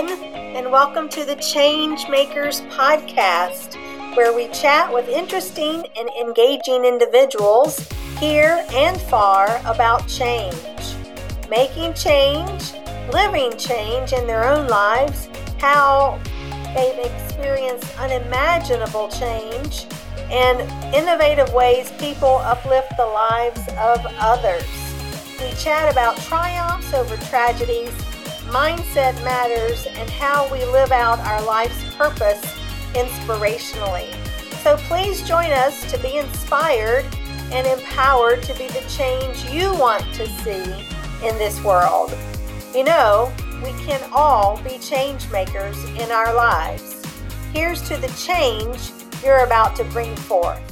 everyone, and welcome to the Change Makers Podcast, where we chat with interesting and engaging individuals here and far about change, making change, living change in their own lives, how they've experienced unimaginable change, and innovative ways people uplift the lives of others. We chat about triumphs over tragedies mindset matters, and how we live out our life's purpose inspirationally. So please join us to be inspired and empowered to be the change you want to see in this world. You know, we can all be change makers in our lives. Here's to the change you're about to bring forth.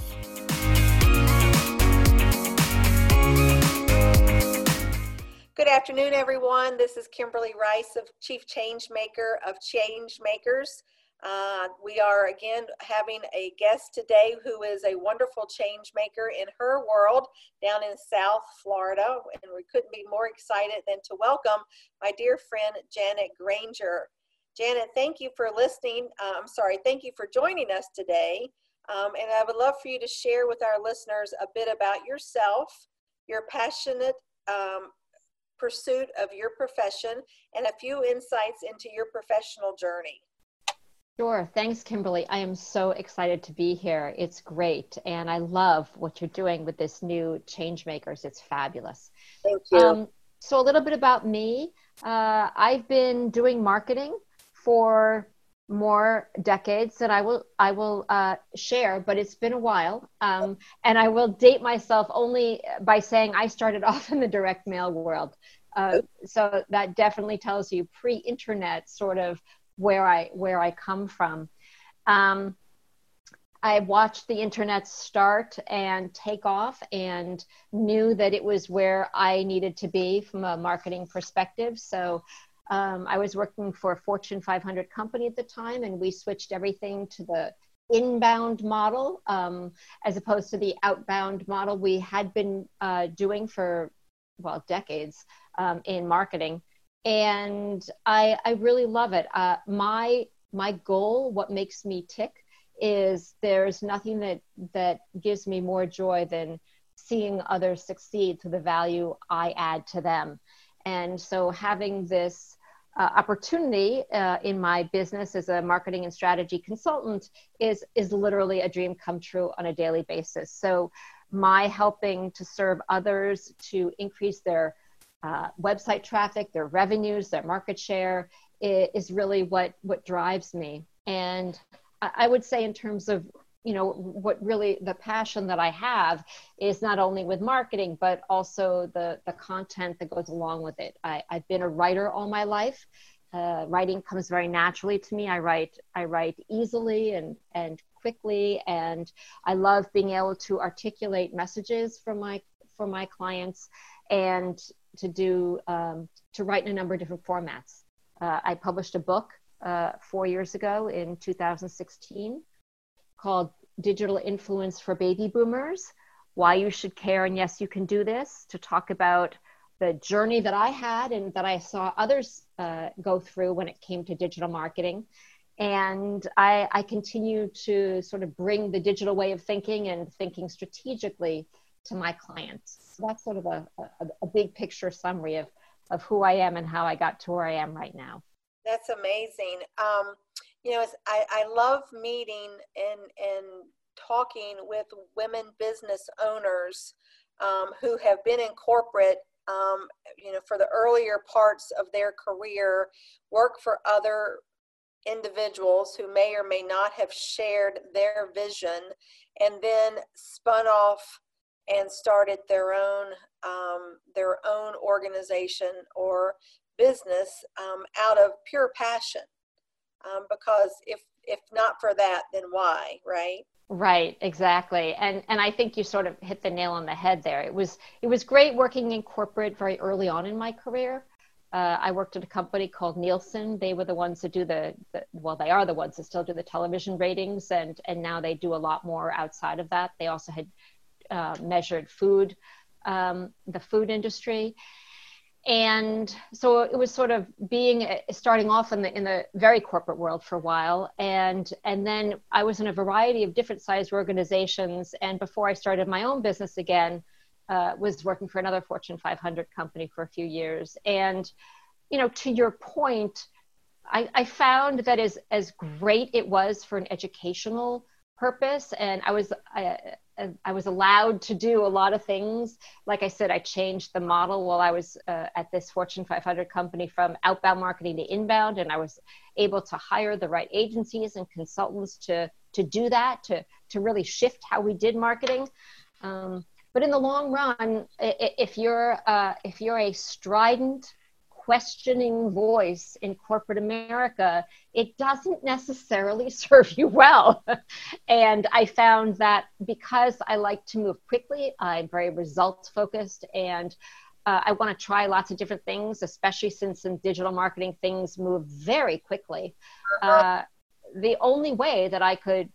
Good afternoon, everyone. This is Kimberly Rice of Chief Change Maker of Change Makers. Uh, we are again having a guest today who is a wonderful change maker in her world down in South Florida. And we couldn't be more excited than to welcome my dear friend Janet Granger. Janet, thank you for listening. Uh, I'm sorry, thank you for joining us today. Um, and I would love for you to share with our listeners a bit about yourself, your passionate um, pursuit of your profession and a few insights into your professional journey. Sure. Thanks, Kimberly. I am so excited to be here. It's great. And I love what you're doing with this new Changemakers. It's fabulous. Thank you. Um, so, a little bit about me. Uh, I've been doing marketing for more decades that I will I will uh, share, but it's been a while, um, and I will date myself only by saying I started off in the direct mail world. Uh, so that definitely tells you pre-internet sort of where I where I come from. Um, I watched the internet start and take off and knew that it was where I needed to be from a marketing perspective. So um, I was working for a Fortune 500 company at the time, and we switched everything to the inbound model um, as opposed to the outbound model we had been uh, doing for, well, decades um, in marketing. And I, I really love it. Uh, my, my goal, what makes me tick, is there's nothing that, that gives me more joy than seeing others succeed through the value I add to them. And so having this uh, opportunity uh, in my business as a marketing and strategy consultant is is literally a dream come true on a daily basis. So my helping to serve others to increase their uh, website traffic, their revenues, their market share is, really what what drives me. And I would say in terms of you know what really the passion that i have is not only with marketing but also the the content that goes along with it. I, i've been a writer all my life. Uh, writing comes very naturally to me. I write i write easily and and quickly and i love being able to articulate messages from my for my clients and to do um, to write in a number of different formats. Uh, i published a book uh, four years ago in 2016 called Digital Influence for Baby Boomers Why You Should Care and Yes, You Can Do This, to talk about the journey that I had and that I saw others uh, go through when it came to digital marketing. And I, I continue to sort of bring the digital way of thinking and thinking strategically to my clients. So that's sort of a, a, a big picture summary of, of who I am and how I got to where I am right now. That's amazing. Um, you know, I, I love meeting and, and talking with women business owners um, who have been in corporate, um, you know, for the earlier parts of their career, work for other individuals who may or may not have shared their vision, and then spun off and started their own um, their own organization or business um, out of pure passion um, because if if not for that then why right? Right exactly. And and i think you sort of hit the nail on the head there. It was it was great working in corporate very early on in my career. Uh, i worked at a company called nielsen. They were the ones that do the, the, well they are the ones that still do the television ratings and and now they do a lot more outside of that. They also had uh, measured food um, the food industry and so it was sort of being starting off in the in the very corporate world for a while. And and then i was in a variety of different sized organizations. And before i started my own business again uh, was working for another fortune 500 company for a few years. And you know to your point i, I found that as as great it was for an educational purpose and i was I, I was allowed to do a lot of things. Like I said, I changed the model while I was uh, at this Fortune 500 company from outbound marketing to inbound, and I was able to hire the right agencies and consultants to to do that to to really shift how we did marketing. Um, but in the long run, if you're uh, if you're a strident questioning voice in corporate America, it doesn't necessarily serve you well. and I found that because I like to move quickly, I'm very results focused and uh, I want to try lots of different things, especially since in digital marketing things move very quickly. Uh, the only way that I could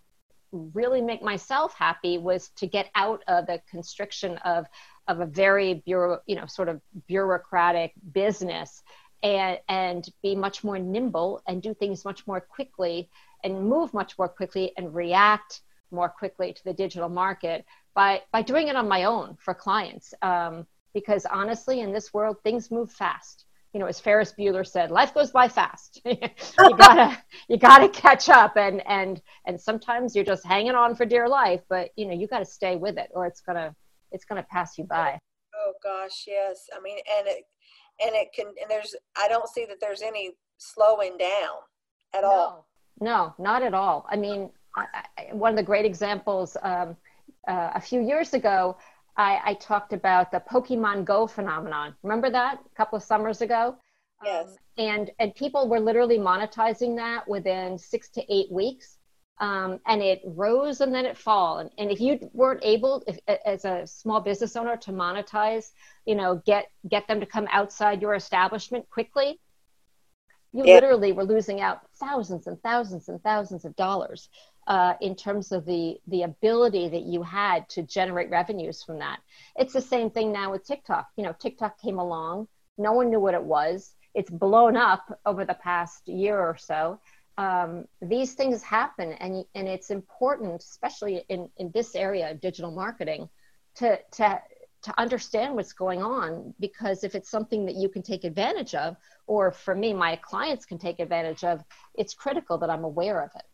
really make myself happy was to get out of the constriction of of a very bureau, you know, sort of bureaucratic business and and be much more nimble and do things much more quickly and move much more quickly and react more quickly to the digital market by by doing it on my own for clients. Um, because honestly, in this world, things move fast. You know, as Ferris Bueller said, life goes by fast. you gotta you gotta catch up, and and and sometimes you're just hanging on for dear life, but you know you got to stay with it, or it's gonna it's going to pass you by. Oh gosh, yes. I mean, and it and it can and there's I don't see that there's any slowing down at no, all. No, not at all. I mean, I, I, one of the great examples um, uh, a few years ago, I, I, talked about the Pokemon Go phenomenon. Remember that a couple of summers ago? Yes. Um, and and people were literally monetizing that within six to eight weeks um, and it rose and then it fall. And, and if you weren't able, if, as a small business owner, to monetize, you know, get get them to come outside your establishment quickly, you yeah. literally were losing out thousands and thousands and thousands of dollars uh, in terms of the the ability that you had to generate revenues from that. It's the same thing now with TikTok. You know, TikTok came along, no one knew what it was. It's blown up over the past year or so um, these things happen and, and it's important especially in, in this area of digital marketing to, to, to understand what's going on because if it's something that you can take advantage of or for me my clients can take advantage of it's critical that i'm aware of it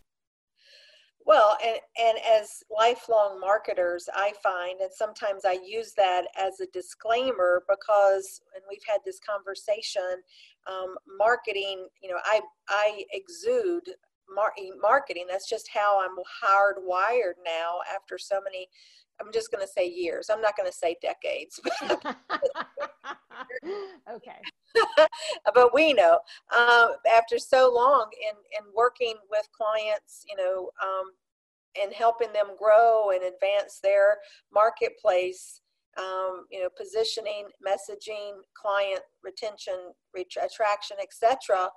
well, and, and as lifelong marketers, I find, and sometimes I use that as a disclaimer because, and we've had this conversation, um, marketing, you know, I, I exude mar- marketing. That's just how I'm hardwired now after so many I'm just going to say years. I'm not going to say decades. okay. but we know um, after so long in, in working with clients, you know, um, and helping them grow and advance their marketplace, um, you know, positioning, messaging, client retention, ret- attraction, etc.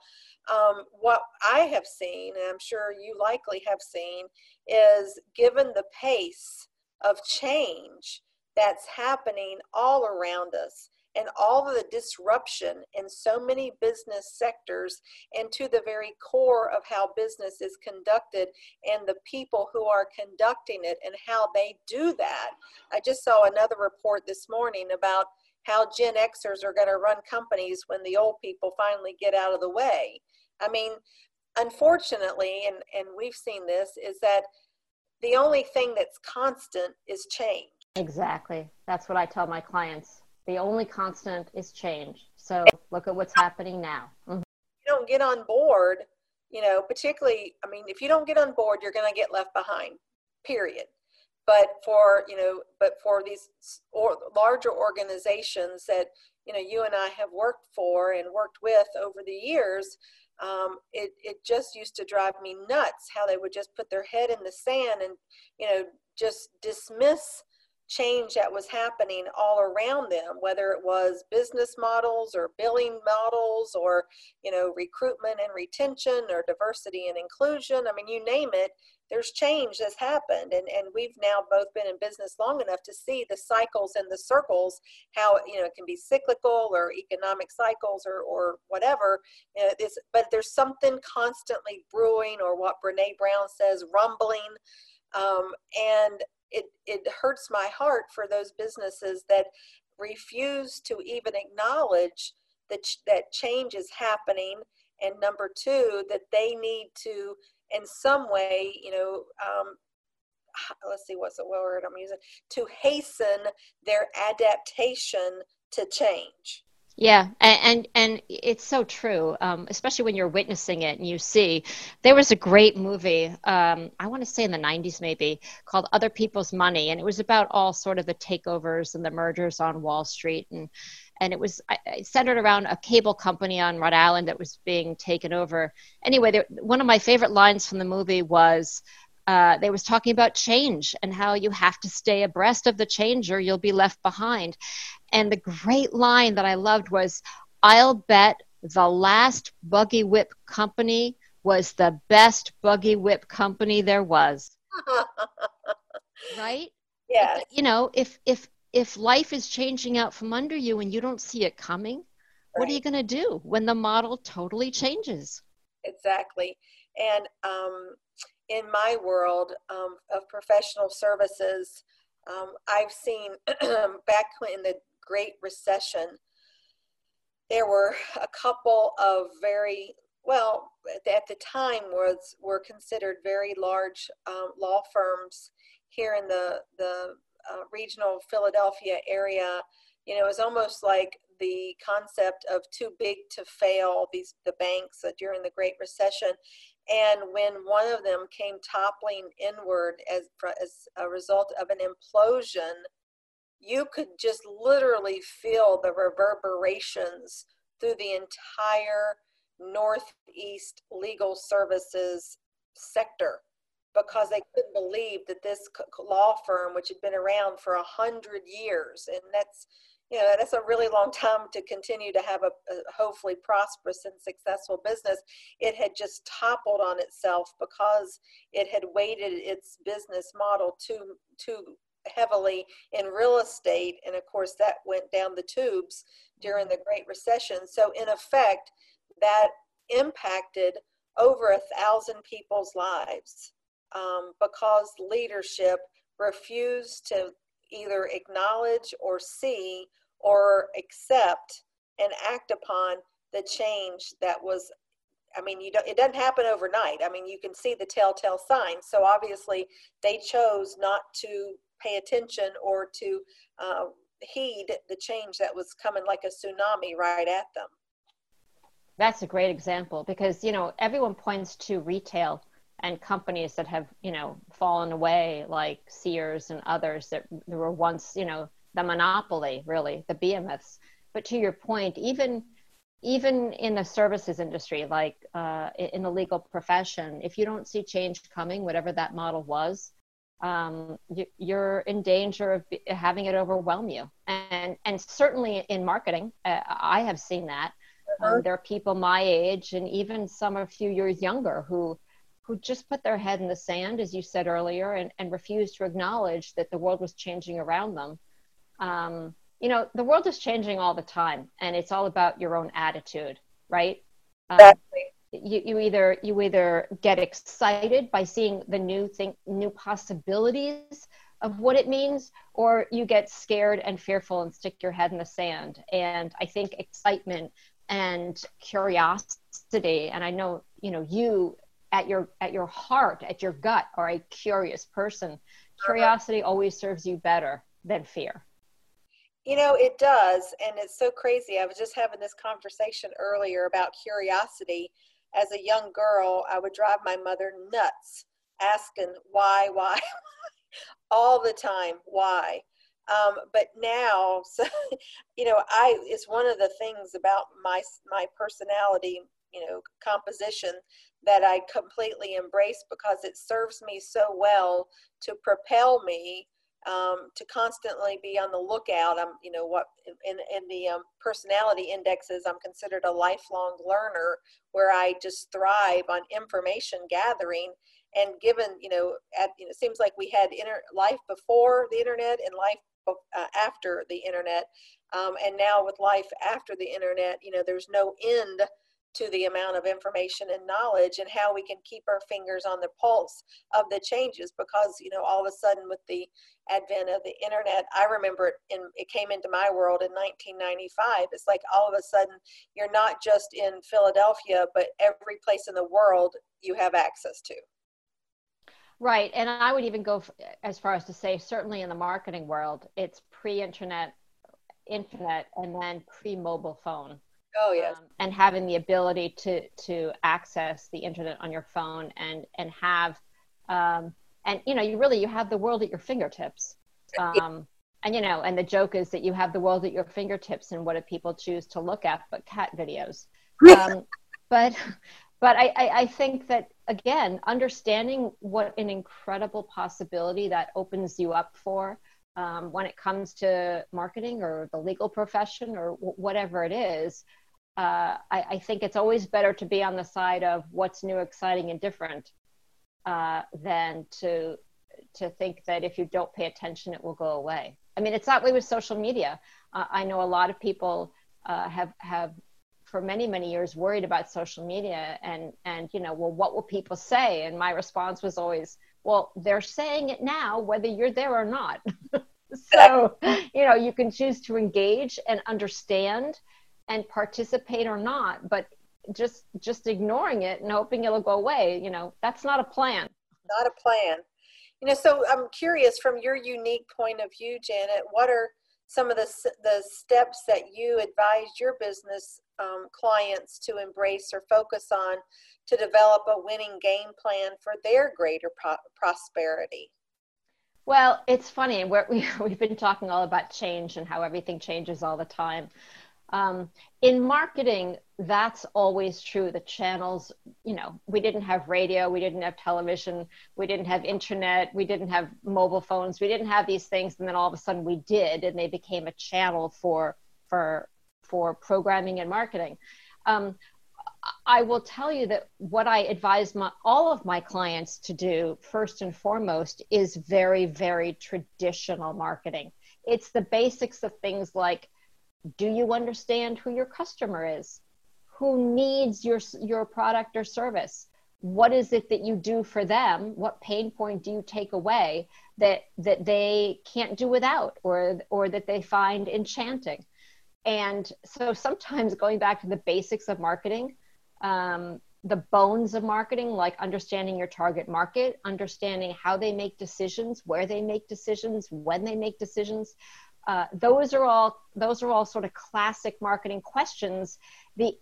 Um, what I have seen, and I'm sure you likely have seen, is given the pace of change that's happening all around us and all of the disruption in so many business sectors and to the very core of how business is conducted and the people who are conducting it and how they do that. I just saw another report this morning about how Gen Xers are going to run companies when the old people finally get out of the way. I mean, unfortunately, and, and we've seen this, is that the only thing that's constant is change. Exactly. That's what I tell my clients. The only constant is change. So look at what's happening now. Mm-hmm. You don't get on board, you know, particularly, I mean, if you don't get on board, you're going to get left behind, period. But for, you know, but for these or larger organizations that, you know, you and I have worked for and worked with over the years, um, it, it just used to drive me nuts how they would just put their head in the sand and you know just dismiss change that was happening all around them whether it was business models or billing models or you know recruitment and retention or diversity and inclusion. I mean you name it there's change that's happened. And and we've now both been in business long enough to see the cycles and the circles how you know it can be cyclical or economic cycles or or whatever. You know, but there's something constantly brewing or what brene brown says rumbling um, and it it hurts my heart for those businesses that refuse to even acknowledge that that change is happening. And number two that they need to in some way you know um, let's see what's the word i'm using? To hasten their adaptation to change yeah, and, and, and it's so true, um, especially when you're witnessing it and you see. There was a great movie, um, I want to say in the '90s maybe, called Other People's Money, and it was about all sort of the takeovers and the mergers on Wall Street, and and it was centered around a cable company on Rhode Island that was being taken over. Anyway, there, one of my favorite lines from the movie was. Uh, they was talking about change and how you have to stay abreast of the change or you'll be left behind and the great line that I loved was, I'll bet the last buggy whip company was the best buggy whip company there was. right? Yeah. You know, if if if life is changing out from under you and you don't see it coming, right. what are you going to do when the model totally changes? Exactly. And um, in my world um, of professional services, um, I've seen back in the Great Recession, there were a couple of very well at the time was were considered very large um, law firms here in the the uh, regional Philadelphia area. You know, it was almost like the concept of too big to fail. These the banks uh, during the Great Recession, and when one of them came toppling inward as as a result of an implosion you could just literally feel the reverberations through the entire Northeast legal services sector because they couldn't believe that this law firm, which had been around for a hundred years, and that's you know that's a really long time to continue to have a, a, hopefully prosperous and successful business it had just toppled on itself because it had weighted its business model too too heavily in real estate. And of course, that went down the tubes during the Great Recession. So, in effect, that impacted over a thousand people's lives um, because leadership refused to either acknowledge or see or accept and act upon the change that was I mean, you don't, it doesn't happen overnight. I mean, you can see the telltale signs. So obviously, they chose not to pay attention or to uh, heed the change that was coming like a tsunami right at them. That's a great example because, you know, everyone points to retail and companies that have, you know, fallen away like Sears and others that were once, you know, the monopoly, really, the behemoths. But to your point, even even in the services industry, like uh, in the legal profession, if you don't see change coming, whatever that model was, um, you, are in danger of having it overwhelm you. And, and certainly in marketing, uh, I have seen that. Uh-huh. Um, there are people my age and even some a few years younger who, who just put their head in the sand, as you said earlier, and, and refused to acknowledge that the world was changing around them. Um, you know, the world is changing all the time, and it's all about your own attitude, right? Um, exactly. you, you either you either get excited by seeing the new thing new possibilities of what it means or you get scared and fearful and stick your head in the sand. And i think excitement and curiosity and i know you know you at your at your heart at your gut are a curious person. Curiosity always serves you better than fear you know it does and it's so crazy i was just having this conversation earlier about curiosity as a young girl, I would drive my mother nuts asking why, why, all the time, why. Um, but now, so, you know, I it's one of the things about my my personality, you know, composition that I completely embrace because it serves me so well to propel me um, to constantly be on the lookout. I'm, you know, what in, in the um, personality indexes, I'm considered a lifelong learner where I just thrive on information gathering. and given you know at you know it seems like we had inter- life before the internet and life uh, after the internet um, and now with life after the internet you know there's no end to the amount of information and knowledge and how we can keep our fingers on the pulse of the changes because you know all of a sudden with the advent of the internet i remember it in it came into my world in 1995 it's like all of a sudden you're not just in philadelphia but every place in the world you have access to. Right and i would even go as far as to say certainly in the marketing world it's pre-internet internet and then pre-mobile phone Oh yes. Um, and having the ability to to access the internet on your phone and and have um, and you know you really you have the world at your fingertips. Um, and you know, and the joke is that you have the world at your fingertips, and what do people choose to look at but cat videos? Um, but but I, I, I think that again, understanding what an incredible possibility that opens you up for um, when it comes to marketing or the legal profession or w- whatever it is, uh, I, I, think it's always better to be on the side of what's new, exciting, and different uh, than to to think that if you don't pay attention, it will go away. I mean, it's that way with social media. Uh, I know a lot of people uh, have have for many many years worried about social media and and you know, well, what will people say? And my response was always, well, they're saying it now, whether you're there or not. so you know, you can choose to engage and understand and participate or not but just just ignoring it and hoping it'll go away you know that's not a plan. Not a plan. You know so i'm curious from your unique point of view janet what are some of the, the steps that you advise your business um, clients to embrace or focus on to develop a winning game plan for their greater pro- prosperity? Well it's funny we we've been talking all about change and how everything changes all the time um, in marketing, that's always true. The channels, you know, we didn't have radio, we didn't have television, we didn't have internet, we didn't have mobile phones, we didn't have these things, and then all of a sudden we did, and they became a channel for for for programming and marketing. Um, I will tell you that what I advise my, all of my clients to do first and foremost is very, very traditional marketing. It's the basics of things like do you understand who your customer is? Who needs your your product or service? What is it that you do for them? What pain point do you take away that that they can't do without or or that they find enchanting? And so sometimes going back to the basics of marketing um, the bones of marketing like understanding your target market understanding how they make decisions where they make decisions when they make decisions uh, those are all those are all sort of classic marketing questions. The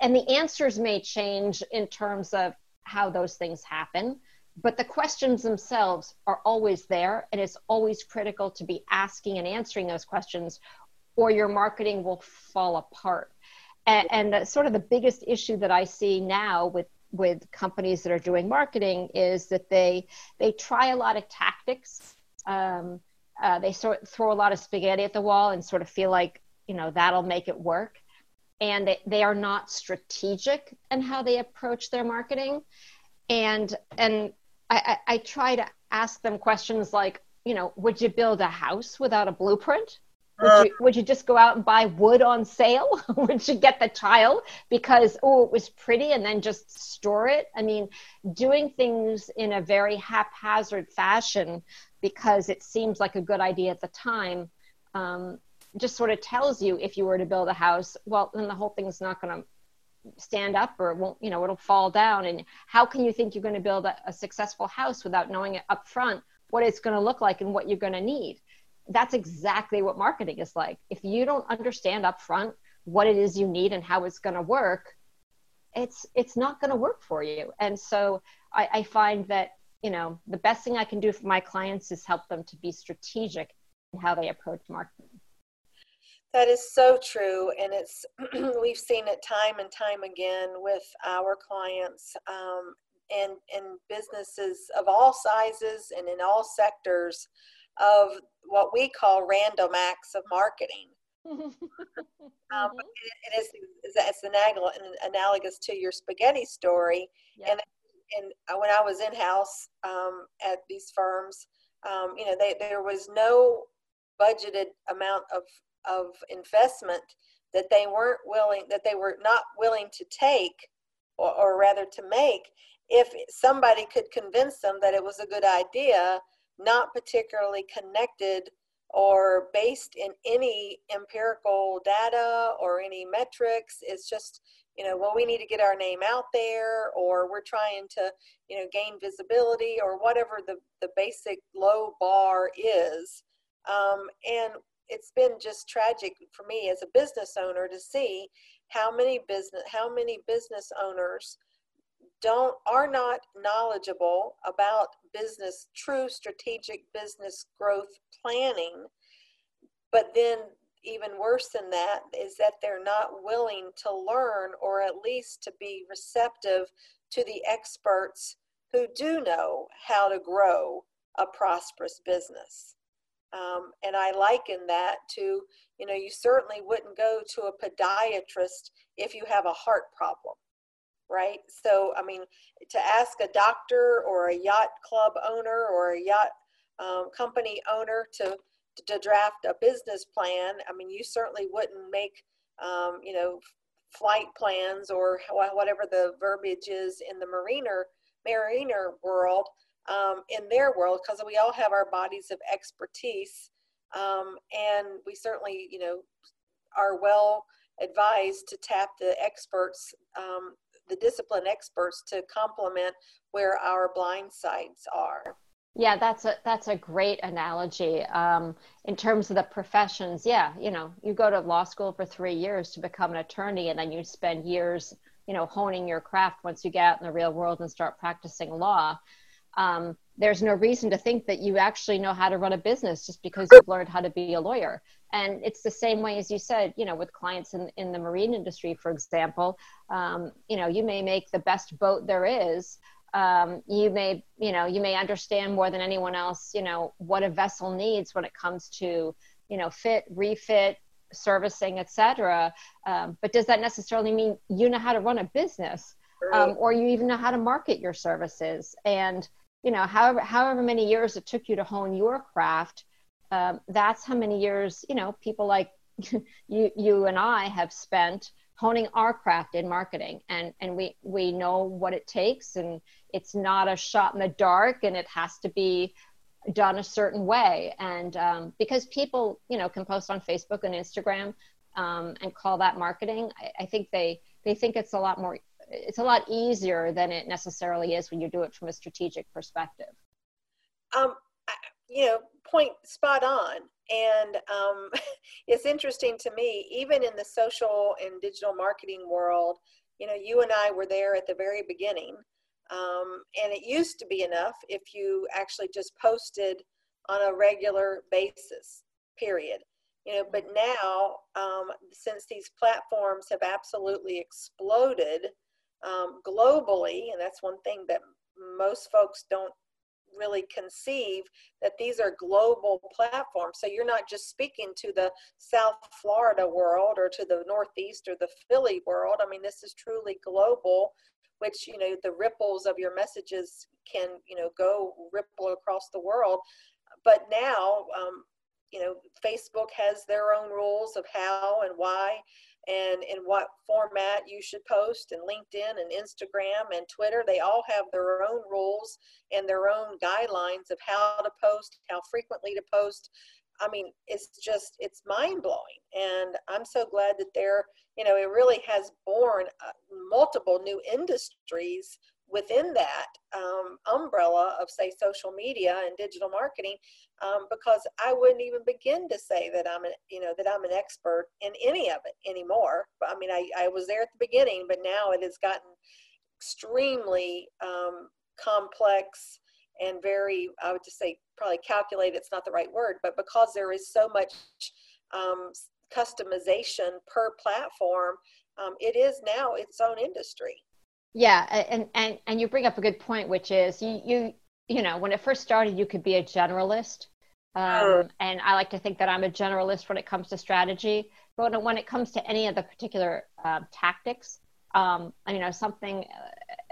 and the answers may change in terms of how those things happen, but the questions themselves are always there, and it's always critical to be asking and answering those questions, or your marketing will fall apart. And, and the, sort of the biggest issue that I see now with with companies that are doing marketing is that they they try a lot of tactics. Um, uh, they sort throw a lot of spaghetti at the wall and sort of feel like you know that'll make it work. And they, they are not strategic in how they approach their marketing. And and I, I, I try to ask them questions like you know would you build a house without a blueprint would uh. you, would you just go out and buy wood on sale? would you get the tile because, oh, it was pretty and then just store it? I mean, doing things in a very haphazard fashion because it seems like a good idea at the time um, just sort of tells you if you were to build a house well then the whole thing's not going to stand up or it won't you know it'll fall down and how can you think you're going to build a, a successful house without knowing it up front what it's going to look like and what you're going to need that's exactly what marketing is like if you don't understand up front what it is you need and how it's going to work it's it's not going to work for you and so I, I find that you know, the best thing I can do for my clients is help them to be strategic in how they approach marketing. That is so true, and it's we've seen it time and time again with our clients um, and and businesses of all sizes and in all sectors of what we call random acts of marketing. um, mm-hmm. it, it is it's analogous to your spaghetti story, yep. and and when I was in house um, at these firms, um, you know, they, there was no budgeted amount of of investment that they weren't willing that they were not willing to take, or, or rather to make, if somebody could convince them that it was a good idea, not particularly connected or based in any empirical data or any metrics. It's just, you know, well, we need to get our name out there, or we're trying to, you know, gain visibility, or whatever the, the basic low bar is. Um, and it's been just tragic for me as a business owner to see how many business how many business owners don't are not knowledgeable about business true strategic business growth planning but then even worse than that is that they're not willing to learn or at least to be receptive to the experts who do know how to grow a prosperous business. Um, and I liken that to, you know, you certainly wouldn't go to a podiatrist if you have a heart problem right? So, I mean, to ask a doctor or a yacht club owner or a yacht um, company owner to to draft a business plan, I mean, you certainly wouldn't make, um, you know, flight plans or whatever the verbiage is in the mariner mariner world um, in their world because we all have our bodies of expertise um, and we certainly you know are well advised to tap the experts um, the discipline experts to complement where our blind sides are. Yeah, that's a that's a great analogy. Um, in terms of the professions, yeah, you know, you go to law school for three years to become an attorney, and then you spend years, you know, honing your craft once you get out in the real world and start practicing law. Um, there's no reason to think that you actually know how to run a business just because you've learned how to be a lawyer and it's the same way as you said you know with clients in, in the marine industry for example um, you know you may make the best boat there is. Um, you may you know you may understand more than anyone else you know what a vessel needs when it comes to you know fit refit servicing etc um, but does that necessarily mean you know how to run a business um, or you even know how to market your services? And you know however however many years it took you to hone your craft um, that's how many years you know people like you you and I have spent honing our craft in marketing. And and we we know what it takes and it's not a shot in the dark and it has to be done a certain way. And um, because people you know can post on facebook and instagram um, and call that marketing I, I, think they they think it's a lot more it's a lot easier than it necessarily is when you do it from a strategic perspective. Um, you know point spot on. And um, it's interesting to me, even in the social and digital marketing world, you know, you and I were there at the very beginning. Um, and it used to be enough if you actually just posted on a regular basis, period. You know, but now, um, since these platforms have absolutely exploded um, globally, and that's one thing that most folks don't really conceive that these are global platforms. So you're not just speaking to the South Florida world or to the Northeast or the Philly world. I mean, this is truly global, which, you know, the ripples of your messages can, you know, go ripple across the world. But now, um, you know, Facebook has their own rules of how and why and in what format you should post and linkedin and instagram and twitter they all have their own rules and their own guidelines of how to post how frequently to post. I mean it's just it's mind blowing and i'm so glad that they're you know it really has born uh, multiple new industries within that um, umbrella of say social media and digital marketing um, because i wouldn't even begin to say that i'm an you know that i'm an expert in any of it anymore. But i mean i, I was there at the beginning but now it has gotten extremely um, complex and very i would just say probably calculated it's not the right word but because there is so much um, customization per platform um, it is now its own industry yeah, and and and you bring up a good point, which is you you you know when it first started, you could be a generalist, um, and I like to think that I'm a generalist when it comes to strategy. But when it comes to any of the particular uh, tactics, um, you know something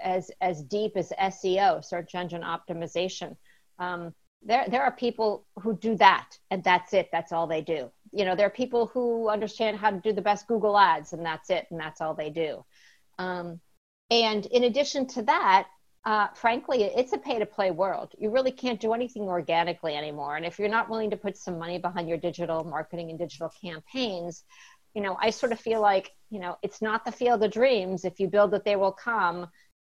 as as deep as SEO, search engine optimization. Um, there there are people who do that, and that's it. That's all they do. You know, there are people who understand how to do the best Google ads, and that's it, and that's all they do. Um, and in addition to that, uh, frankly, it's a pay to play world. You really can't do anything organically anymore. And if you're not willing to put some money behind your digital marketing and digital campaigns, you know, I sort of feel like, you know, it's not the field of dreams. If you build it, they will come.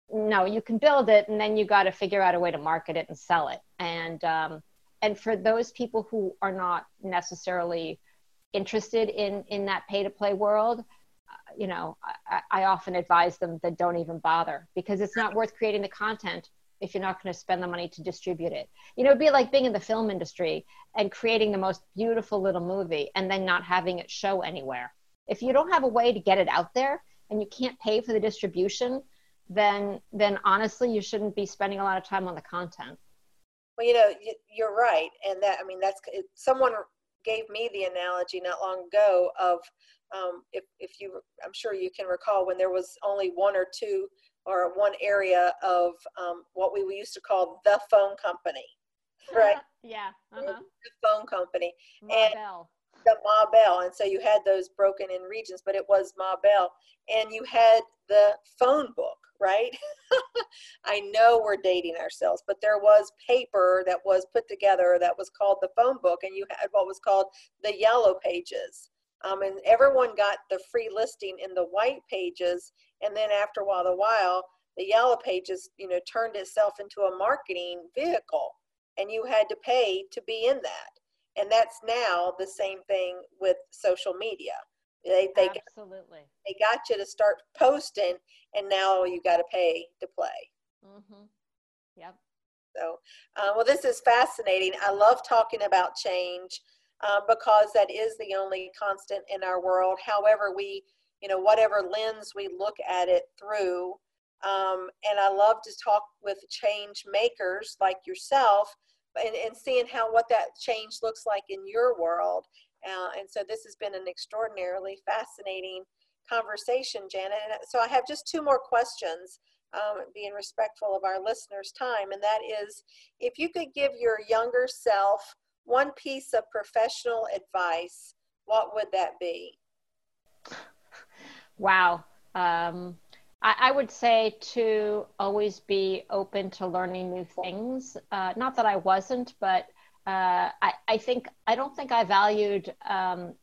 No, you can build it, and then you got to figure out a way to market it and sell it. And um, and for those people who are not necessarily interested in in that pay to play world, you know, I, I, often advise them that don't even bother because it's not worth creating the content if you're not going to spend the money to distribute it. You know, it'd be like being in the film industry and creating the most beautiful little movie and then not having it show anywhere. If you don't have a way to get it out there and you can't pay for the distribution, then then honestly, you shouldn't be spending a lot of time on the content. Well, you know, you're right, and that I mean, that's someone gave me the analogy not long ago of um, if, if you, I'm sure you can recall when there was only one or two or one area of um, what we used to call the phone company, right? yeah. Uh-huh. The phone company. Ma and Bell. The Ma Bell. And so you had those broken in regions, but it was Ma Bell. And you had the phone book, right? I know we're dating ourselves, but there was paper that was put together that was called the phone book, and you had what was called the yellow pages. Um, and everyone got the free listing in the white pages. And then after a while, the while, the yellow pages, you know, turned itself into a marketing vehicle and you had to pay to be in that. And that's now the same thing with social media. They, they Absolutely. Got, they got you to start posting and now you got to pay to play. Mm-hmm. Yep. So, uh, well, this is fascinating. I love talking about change um, because that is the only constant in our world. However, we, you know, whatever lens we look at it through. Um, and I love to talk with change makers like yourself and, and seeing how what that change looks like in your world. Uh, and so this has been an extraordinarily fascinating conversation, Janet. And so I have just two more questions, um, being respectful of our listeners' time, and that is if you could give your younger self one piece of professional advice, what would that be? Wow. Um, I, I, would say to always be open to learning new things. Uh, not that I wasn't, but uh, I, I, think I don't think I valued um,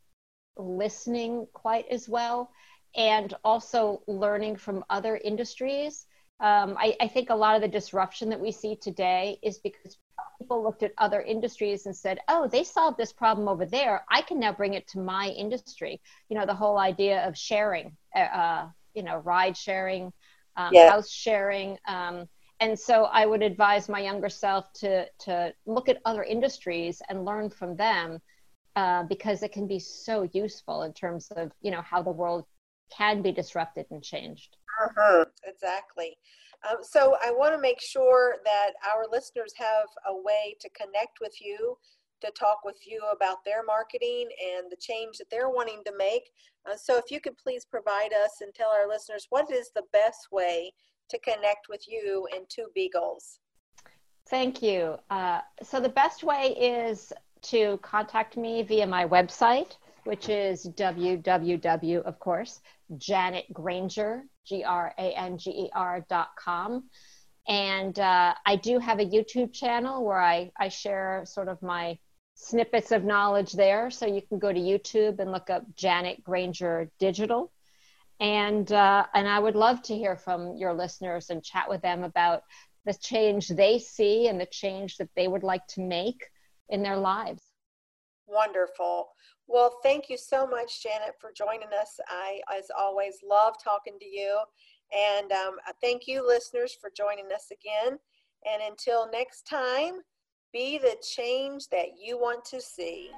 listening quite as well, and also learning from other industries. Um, I, I, think a lot of the disruption that we see today is because people looked at other industries and said, oh, they solved this problem over there. I can now bring it to my industry. You know, the whole idea of sharing, uh, uh you know, ride sharing, um, yeah. house sharing. Um, and so I would advise my younger self to, to look at other industries and learn from them uh, because it can be so useful in terms of, you know, how the world can be disrupted and changed. Uh-huh, exactly. Um, so I want to make sure that our listeners have a way to connect with you, to talk with you about their marketing and the change that they're wanting to make. Uh, so if you could please provide us and tell our listeners what is the best way to connect with you and Two Beagles. Thank you. Uh, so the best way is to contact me via my website, which is www, of course, Janet Granger, G R A N G E R dot com. And uh, I do have a YouTube channel where I, I share sort of my snippets of knowledge there. So you can go to YouTube and look up Janet Granger Digital. And, uh, and I would love to hear from your listeners and chat with them about the change they see and the change that they would like to make in their lives. Wonderful. Well, thank you so much, Janet, for joining us. I, as always, love talking to you. And um, thank you, listeners, for joining us again. And until next time, be the change that you want to see.